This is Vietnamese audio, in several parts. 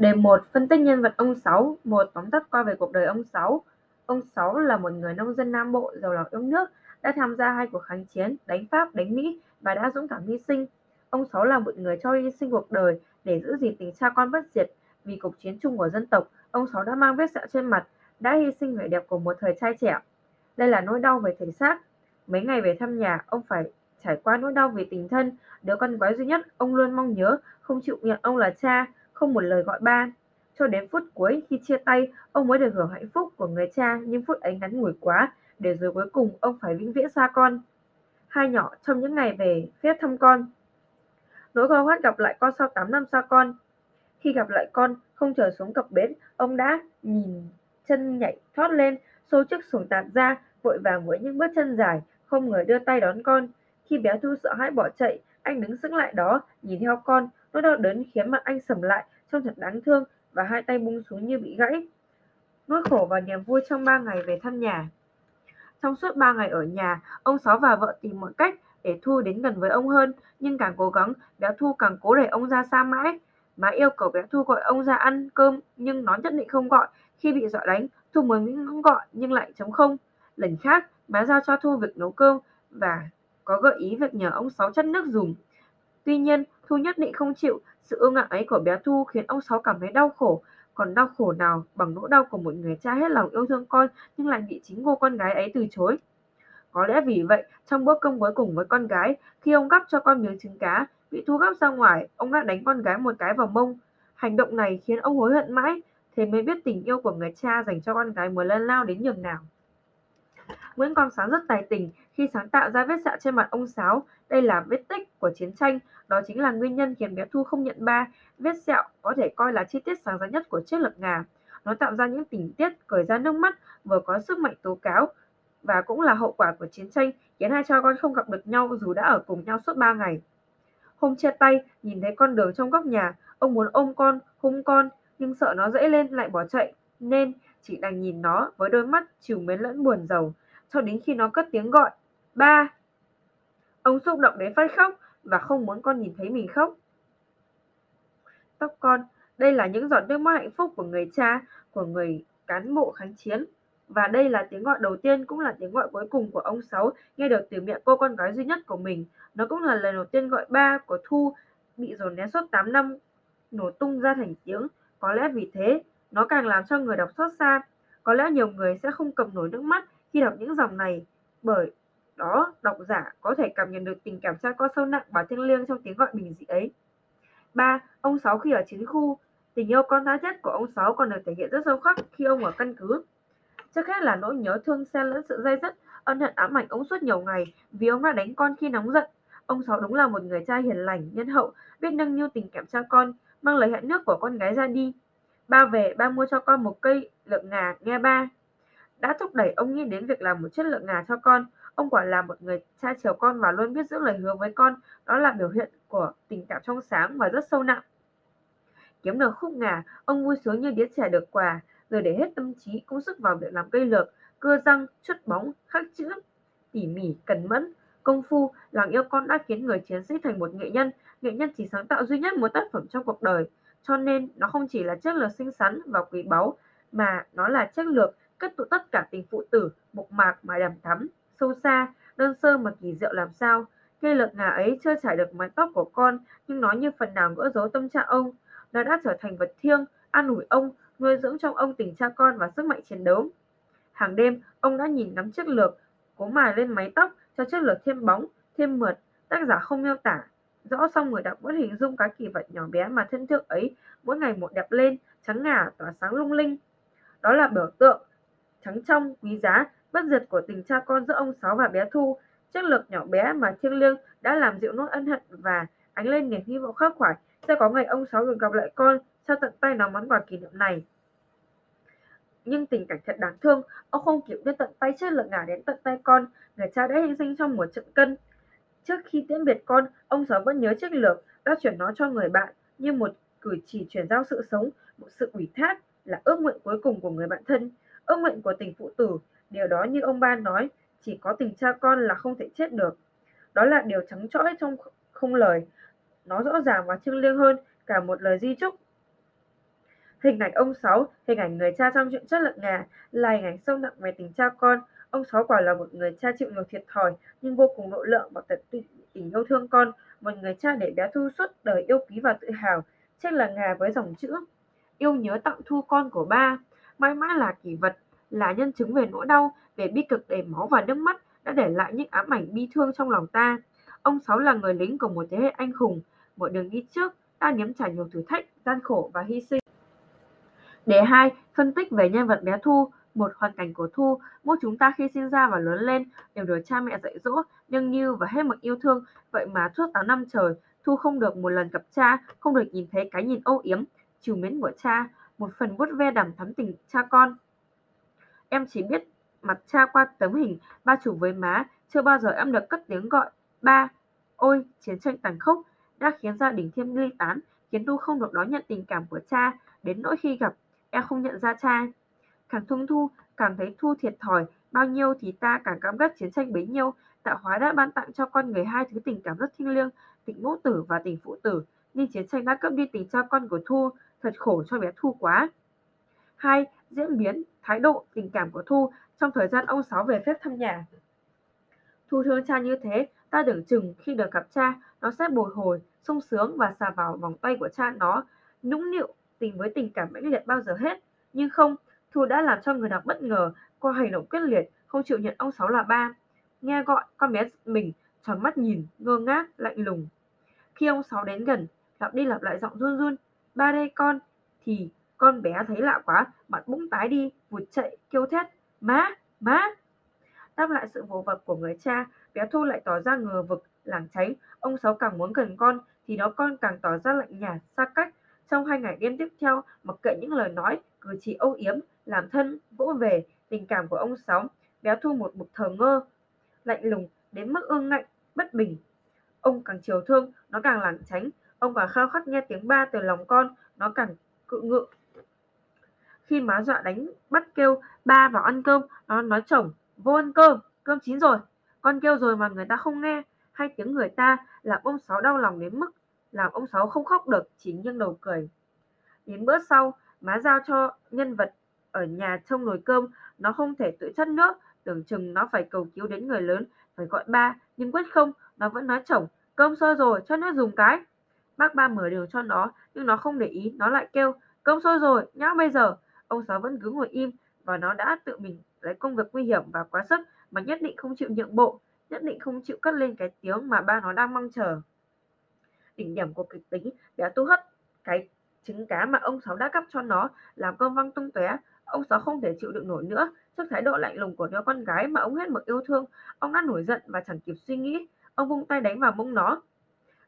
Đề 1. Phân tích nhân vật ông Sáu Một tóm tắt qua về cuộc đời ông Sáu Ông Sáu là một người nông dân Nam Bộ giàu lòng yêu nước, đã tham gia hai cuộc kháng chiến, đánh Pháp, đánh Mỹ và đã dũng cảm hy sinh. Ông Sáu là một người cho hy sinh cuộc đời để giữ gìn tình cha con bất diệt. Vì cuộc chiến chung của dân tộc, ông Sáu đã mang vết sẹo trên mặt, đã hy sinh vẻ đẹp của một thời trai trẻ. Đây là nỗi đau về thể xác. Mấy ngày về thăm nhà, ông phải trải qua nỗi đau vì tình thân, đứa con gái duy nhất ông luôn mong nhớ, không chịu nhận ông là cha, không một lời gọi ba. Cho đến phút cuối khi chia tay, ông mới được hưởng hạnh phúc của người cha, nhưng phút ấy ngắn ngủi quá, để rồi cuối cùng ông phải vĩnh viễn xa con. Hai nhỏ trong những ngày về phép thăm con. Nỗi khao khát gặp lại con sau 8 năm xa con. Khi gặp lại con, không chờ xuống cập bến, ông đã nhìn chân nhảy thoát lên, xô chiếc xuồng tạt ra, vội vàng với những bước chân dài, không người đưa tay đón con. Khi bé Thu sợ hãi bỏ chạy, anh đứng sững lại đó, nhìn theo con, nỗi đau đớn khiến mặt anh sầm lại, trông thật đáng thương và hai tay bung xuống như bị gãy. Nỗi khổ và niềm vui trong ba ngày về thăm nhà. Trong suốt ba ngày ở nhà, ông Sáu và vợ tìm mọi cách để Thu đến gần với ông hơn, nhưng càng cố gắng, bé Thu càng cố đẩy ông ra xa mãi. Má yêu cầu bé Thu gọi ông ra ăn cơm, nhưng nó nhất định không gọi. Khi bị dọa đánh, Thu mới miễn gọi nhưng lại chống không. Lần khác, má giao cho Thu việc nấu cơm và có gợi ý việc nhờ ông Sáu chất nước dùng. Tuy nhiên, Thu nhất định không chịu, sự ương ngạnh ấy của bé Thu khiến ông Sáu cảm thấy đau khổ, còn đau khổ nào bằng nỗi đau của một người cha hết lòng yêu thương con nhưng lại bị chính cô con gái ấy từ chối. Có lẽ vì vậy, trong bữa cơm cuối cùng với con gái, khi ông gắp cho con miếng trứng cá, bị Thu gắp ra ngoài, ông đã đánh con gái một cái vào mông. Hành động này khiến ông hối hận mãi, thế mới biết tình yêu của người cha dành cho con gái mới lớn lao đến nhường nào. Nguyễn Quang Sáng rất tài tình khi sáng tạo ra vết sẹo trên mặt ông Sáu. Đây là vết tích của chiến tranh, đó chính là nguyên nhân khiến bé Thu không nhận ba. Vết sẹo có thể coi là chi tiết sáng giá nhất của chiếc lập ngà. Nó tạo ra những tình tiết cởi ra nước mắt, vừa có sức mạnh tố cáo và cũng là hậu quả của chiến tranh khiến hai cha con không gặp được nhau dù đã ở cùng nhau suốt ba ngày. Hôm chia tay, nhìn thấy con đường trong góc nhà, ông muốn ôm con, hung con, nhưng sợ nó dễ lên lại bỏ chạy, nên chỉ đành nhìn nó với đôi mắt chiều mến lẫn buồn rầu cho đến khi nó cất tiếng gọi ba ông xúc động đến phát khóc và không muốn con nhìn thấy mình khóc tóc con đây là những giọt nước mắt hạnh phúc của người cha của người cán bộ kháng chiến và đây là tiếng gọi đầu tiên cũng là tiếng gọi cuối cùng của ông Sáu nghe được từ miệng cô con gái duy nhất của mình. Nó cũng là lần đầu tiên gọi ba của Thu bị dồn nén suốt 8 năm nổ tung ra thành tiếng. Có lẽ vì thế, nó càng làm cho người đọc xót xa. Có lẽ nhiều người sẽ không cầm nổi nước mắt khi đọc những dòng này, bởi đó độc giả có thể cảm nhận được tình cảm cha con sâu nặng và thiêng liêng trong tiếng gọi bình dị ấy. 3. Ông Sáu khi ở chiến khu Tình yêu con tha nhất của ông Sáu còn được thể hiện rất sâu khắc khi ông ở căn cứ. Trước hết là nỗi nhớ thương xen lẫn sự dây dứt, ân hận ám ảnh ông suốt nhiều ngày vì ông đã đánh con khi nóng giận. Ông Sáu đúng là một người cha hiền lành, nhân hậu, biết nâng niu tình cảm cha con, mang lời hẹn nước của con gái ra đi. Ba về, ba mua cho con một cây lượng ngà, nghe ba đã thúc đẩy ông nghĩ đến việc làm một chất lượng ngà cho con. Ông quả là một người cha chiều con và luôn biết giữ lời hứa với con. Đó là biểu hiện của tình cảm trong sáng và rất sâu nặng. Kiếm được khúc ngà, ông vui sướng như đứa trẻ được quà, rồi để hết tâm trí công sức vào việc làm cây lược, cưa răng, chuất bóng, khắc chữ, tỉ mỉ, cẩn mẫn, công phu, lòng yêu con đã khiến người chiến sĩ thành một nghệ nhân. Nghệ nhân chỉ sáng tạo duy nhất một tác phẩm trong cuộc đời, cho nên nó không chỉ là chất lược xinh xắn và quý báu, mà nó là chất lược cất tụ tất cả tình phụ tử, mộc mạc mà đằm thắm, sâu xa, đơn sơ mà kỳ diệu làm sao. Cây lợn ngà ấy chưa trải được mái tóc của con, nhưng nó như phần nào gỡ dấu tâm trạng ông. Nó đã trở thành vật thiêng, an ủi ông, nuôi dưỡng trong ông tình cha con và sức mạnh chiến đấu. Hàng đêm, ông đã nhìn ngắm chiếc lược, cố mài lên mái tóc cho chiếc lược thêm bóng, thêm mượt. Tác giả không miêu tả, rõ xong người đọc vẫn hình dung cái kỳ vật nhỏ bé mà thân thương ấy mỗi ngày một đẹp lên, trắng ngà tỏa sáng lung linh. Đó là biểu tượng trắng trong, quý giá, bất diệt của tình cha con giữa ông Sáu và bé Thu. Chiếc lược nhỏ bé mà thiêng liêng đã làm dịu nỗi ân hận và ánh lên niềm hy vọng khắc khoải sẽ có ngày ông Sáu được gặp lại con trao tận tay nó món quà kỷ niệm này. Nhưng tình cảnh thật đáng thương, ông không kịp đưa tận tay chiếc lược ngả đến tận tay con, người cha đã hy sinh trong một trận cân. Trước khi tiễn biệt con, ông Sáu vẫn nhớ chiếc lược, đã chuyển nó cho người bạn như một cử chỉ chuyển giao sự sống, một sự ủy thác là ước nguyện cuối cùng của người bạn thân. Ước nguyện của tình phụ tử, điều đó như ông ba nói, chỉ có tình cha con là không thể chết được. Đó là điều trắng trõi trong không lời. Nó rõ ràng và thiêng liêng hơn cả một lời di chúc. Hình ảnh ông Sáu, hình ảnh người cha trong chuyện chất lượng ngà là hình ảnh sâu nặng về tình cha con. Ông Sáu quả là một người cha chịu nhiều thiệt thòi nhưng vô cùng độ lượng và tận tình yêu thương con, một người cha để bé Thu suốt đời yêu quý và tự hào, chắc là ngà với dòng chữ yêu nhớ tặng Thu con của ba. Mãi mãi là kỷ vật, là nhân chứng về nỗi đau, về bi cực đầy máu và nước mắt đã để lại những ám ảnh bi thương trong lòng ta. Ông Sáu là người lính của một thế hệ anh hùng, một đường đi trước, ta nếm trải nhiều thử thách, gian khổ và hy sinh. Đề 2. Phân tích về nhân vật bé Thu, một hoàn cảnh của Thu, mỗi chúng ta khi sinh ra và lớn lên đều được cha mẹ dạy dỗ, nâng niu và hết mực yêu thương, vậy mà suốt 8 năm trời, Thu không được một lần gặp cha, không được nhìn thấy cái nhìn âu yếm, chiều mến của cha, một phần vuốt ve đằm thắm tình cha con. Em chỉ biết mặt cha qua tấm hình ba chụp với má, chưa bao giờ em được cất tiếng gọi ba. Ôi, chiến tranh tàn khốc đã khiến gia đình thêm ly tán, khiến Thu không được đón nhận tình cảm của cha, đến nỗi khi gặp, em không nhận ra cha. Càng thương Thu, càng thấy Thu thiệt thòi, bao nhiêu thì ta càng cảm ghét chiến tranh bấy nhiêu, tạo hóa đã ban tặng cho con người hai thứ tình cảm rất thiêng liêng, tình mẫu tử và tình phụ tử, nhưng chiến tranh đã cướp đi tình cha con của Thu, thật khổ cho bé Thu quá. Hai, diễn biến, thái độ, tình cảm của Thu trong thời gian ông Sáu về phép thăm nhà. Thu thương cha như thế, ta tưởng chừng khi được gặp cha, nó sẽ bồi hồi, sung sướng và xà vào vòng tay của cha nó, nũng nịu tình với tình cảm mãnh liệt bao giờ hết. Nhưng không, Thu đã làm cho người đọc bất ngờ qua hành động quyết liệt, không chịu nhận ông Sáu là ba. Nghe gọi, con bé mình tròn mắt nhìn, ngơ ngác, lạnh lùng. Khi ông Sáu đến gần, lặp đi lặp lại giọng run run, ba đây con, thì con bé thấy lạ quá, mặt búng tái đi, vụt chạy, kêu thét, má, má. Đáp lại sự vồ vập của người cha, bé Thu lại tỏ ra ngờ vực, làng cháy. Ông Sáu càng muốn gần con, thì nó con càng tỏ ra lạnh nhạt, xa cách. Trong hai ngày đêm tiếp theo, mặc kệ những lời nói, cử chỉ âu yếm, làm thân, vỗ về, tình cảm của ông Sáu, bé Thu một mực thờ ngơ, lạnh lùng, đến mức ương ngạnh, bất bình. Ông càng chiều thương, nó càng lảng tránh, ông bà khao khát nghe tiếng ba từ lòng con, nó càng cự ngự. Khi má dọa đánh bắt kêu ba vào ăn cơm, nó nói chồng, vô ăn cơm, cơm chín rồi, con kêu rồi mà người ta không nghe, hay tiếng người ta làm ông Sáu đau lòng đến mức làm ông Sáu không khóc được, chỉ nghiêng đầu cười. Đến bữa sau, má giao cho nhân vật ở nhà trông nồi cơm, nó không thể tự chất nước, tưởng chừng nó phải cầu cứu đến người lớn, phải gọi ba, nhưng quyết không, nó vẫn nói chồng, cơm sôi rồi, cho nó dùng cái. Bác ba mở đường cho nó, nhưng nó không để ý, nó lại kêu, cơm sôi rồi, nhá bây giờ. Ông Sáu vẫn cứ ngồi im, và nó đã tự mình lấy công việc nguy hiểm và quá sức mà nhất định không chịu nhượng bộ, nhất định không chịu cất lên cái tiếng mà ba nó đang mong chờ. Đỉnh điểm của kịch tính, bé tu hất cái trứng cá mà ông Sáu đã cắp cho nó làm cơm văng tung tóe. Ông Sáu không thể chịu đựng nổi nữa trước thái độ lạnh lùng của đứa con gái mà ông hết mực yêu thương. Ông đã nổi giận và chẳng kịp suy nghĩ, ông vung tay đánh vào mông nó.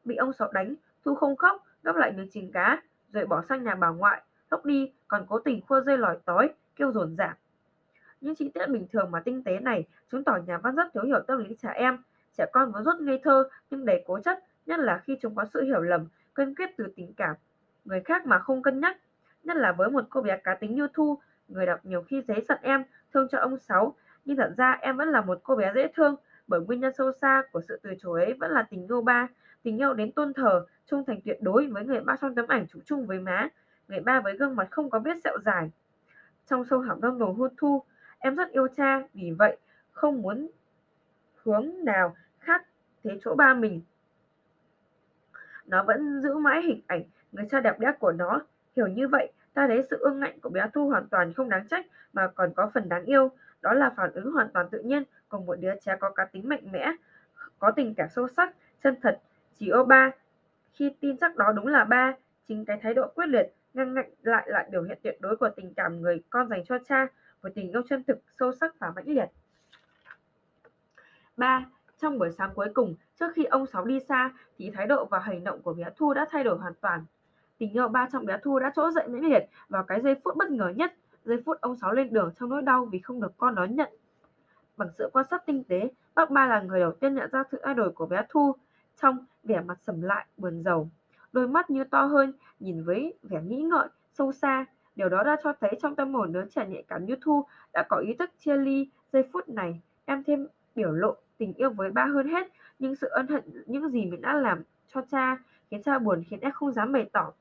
Bị ông Sáu đánh, Thu không khóc, gấp lại miếng trứng cá, rồi bỏ sang nhà bà ngoại, lúc đi còn cố tình khua dây lòi tói, kêu rồn rạc. Những chi tiết bình thường mà tinh tế này chứng tỏ nhà văn rất thiếu hiểu tâm lý trẻ em. Trẻ con vốn rất ngây thơ nhưng đầy cố chấp, nhất là khi chúng có sự hiểu lầm, cân quyết từ tình cảm người khác mà không cân nhắc. Nhất là với một cô bé cá tính như Thu, người đọc nhiều khi giấy giận em, thương cho ông Sáu. Nhưng thật ra em vẫn là một cô bé dễ thương, bởi nguyên nhân sâu xa của sự từ chối ấy vẫn là tình yêu ba, tình yêu đến tôn thờ, trung thành tuyệt đối với người ba trong tấm ảnh chụp chung với má, người ba với gương mặt không có vết sẹo dài. Trong sâu thẳm tâm đồ hôn thu, em rất yêu cha, vì vậy không muốn hướng nào khác thế chỗ ba mình. Nó vẫn giữ mãi hình ảnh người cha đẹp đẽ của nó. Hiểu như vậy, ta thấy sự ương ngạnh của bé Thu hoàn toàn không đáng trách mà còn có phần đáng yêu. Đó là phản ứng hoàn toàn tự nhiên của một đứa trẻ có cá tính mạnh mẽ, có tình cảm sâu sắc, chân thật, chỉ ô ba. Khi tin chắc đó đúng là ba, chính cái thái độ quyết liệt, ngăn ngạnh lại lại biểu hiện tuyệt đối của tình cảm người con dành cho cha, của tình yêu chân thực, sâu sắc và mãnh liệt. 3. Trong buổi sáng cuối cùng, trước khi ông Sáu đi xa, thì thái độ và hành động của bé Thu đã thay đổi hoàn toàn. Tình yêu ba trong bé Thu đã trỗi dậy mãnh liệt vào cái giây phút bất ngờ nhất, giây phút ông Sáu lên đường trong nỗi đau vì không được con đón nhận. Bằng sự quan sát tinh tế, bác ba là người đầu tiên nhận ra sự thay đổi của bé Thu trong vẻ mặt sầm lại, buồn rầu. Đôi mắt như to hơn, nhìn với vẻ nghĩ ngợi, sâu xa. Điều đó đã cho thấy trong tâm hồn đứa trẻ nhạy cảm như Thu đã có ý thức chia ly giây phút này. Em thêm biểu lộ tình yêu với ba hơn hết, nhưng sự ân hận những gì mình đã làm cho cha khiến cha buồn khiến em không dám bày tỏ.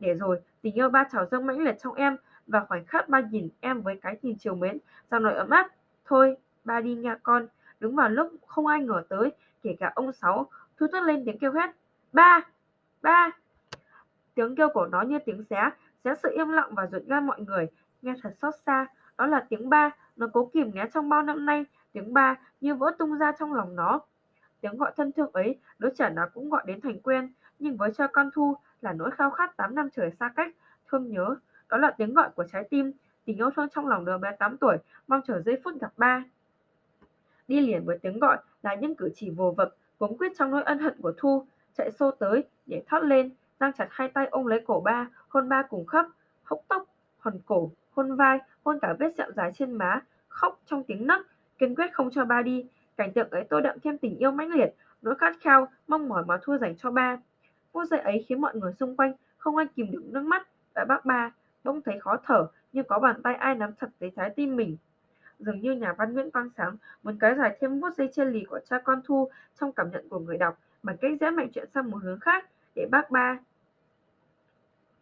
Để rồi, tình yêu ba trào dâng mãnh liệt trong em và khoảnh khắc ba nhìn em với cái nhìn chiều mến, giọng nói ấm áp. Thôi, ba đi nha con. Đúng vào lúc không ai ngờ tới, kể cả ông Sáu, Thu thất lên tiếng kêu hét. Ba! Ba! Tiếng kêu của nó như tiếng xé, xé sự im lặng và ruột gan mọi người. Nghe thật xót xa, đó là tiếng ba, nó cố kìm nén trong bao năm nay, tiếng ba như vỡ tung ra trong lòng nó. Tiếng gọi thân thương ấy, đứa trẻ nào cũng gọi đến thành quen, nhưng với cho con Thu là nỗi khao khát 8 năm trời xa cách, thương nhớ. Đó là tiếng gọi của trái tim, tình yêu thương trong lòng đứa bé 8 tuổi, mong chờ giây phút gặp ba. Đi liền với tiếng gọi là những cử chỉ vồ vập, cuống quyết trong nỗi ân hận của Thu, chạy xô tới để thoát lên, giang chặt hai tay ôm lấy cổ ba, hôn ba cùng khóc, hốc tóc, hòn cổ, hôn vai, hôn cả vết sẹo dài trên má, khóc trong tiếng nấc, kiên quyết không cho ba đi. Cảnh tượng ấy tôi đậm thêm tình yêu mãnh liệt, nỗi khát khao, mong mỏi mà Thu dành cho ba. Phút giây ấy khiến mọi người xung quanh không ai kìm được nước mắt và bác ba bỗng thấy khó thở như có bàn tay ai nắm chặt lấy trái tim mình. Dường như nhà văn Nguyễn Quang Sáng muốn cái dài thêm vuốt dây chân lì của cha con Thu trong cảm nhận của người đọc bằng cách rẽ mạnh chuyện sang một hướng khác để bác ba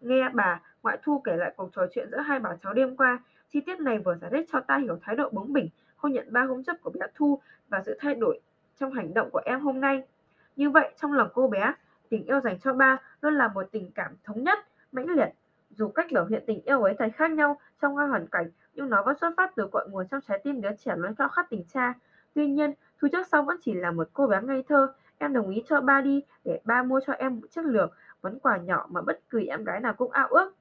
nghe bà ngoại Thu kể lại cuộc trò chuyện giữa hai bà cháu đêm qua. Chi tiết này vừa giải thích cho ta hiểu thái độ bướng bỉnh, không nhận ba hôm chấp của bé Thu và sự thay đổi trong hành động của em hôm nay. Như vậy, trong lòng cô bé, tình yêu dành cho ba luôn là một tình cảm thống nhất, mãnh liệt. Dù cách biểu hiện tình yêu ấy thật khác nhau trong hai hoàn cảnh, nhưng nó vẫn xuất phát từ cội nguồn trong trái tim đứa trẻ luôn khao khát tình cha. Tuy nhiên, Thu trước sau vẫn chỉ là một cô bé ngây thơ. Em đồng ý cho ba đi để ba mua cho em một chiếc lược, món quà nhỏ mà bất kỳ em gái nào cũng ao ước.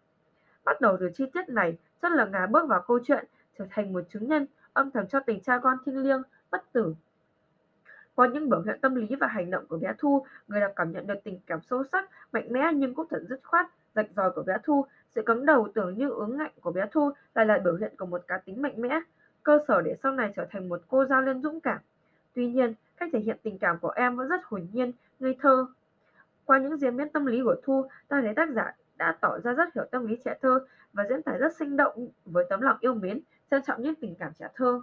Bắt đầu từ chi tiết này, rất là ngà bước vào câu chuyện, trở thành một chứng nhân âm thầm cho tình cha con thiêng liêng, bất tử. Qua những biểu hiện tâm lý và hành động của bé Thu, người đọc cảm nhận được tình cảm sâu sắc, mạnh mẽ nhưng cũng thật dứt khoát, rạch ròi của bé Thu. Sự cứng đầu tưởng như ứng ngạnh của bé Thu lại là biểu hiện của một cá tính mạnh mẽ, cơ sở để sau này trở thành một cô giao liên dũng cảm. Tuy nhiên, cách thể hiện tình cảm của em vẫn rất hồn nhiên, ngây thơ. Qua những diễn biến tâm lý của Thu, ta thấy tác giả đã tỏ ra rất hiểu tâm lý trẻ thơ và diễn tả rất sinh động với tấm lòng yêu mến, trân trọng những tình cảm trẻ thơ.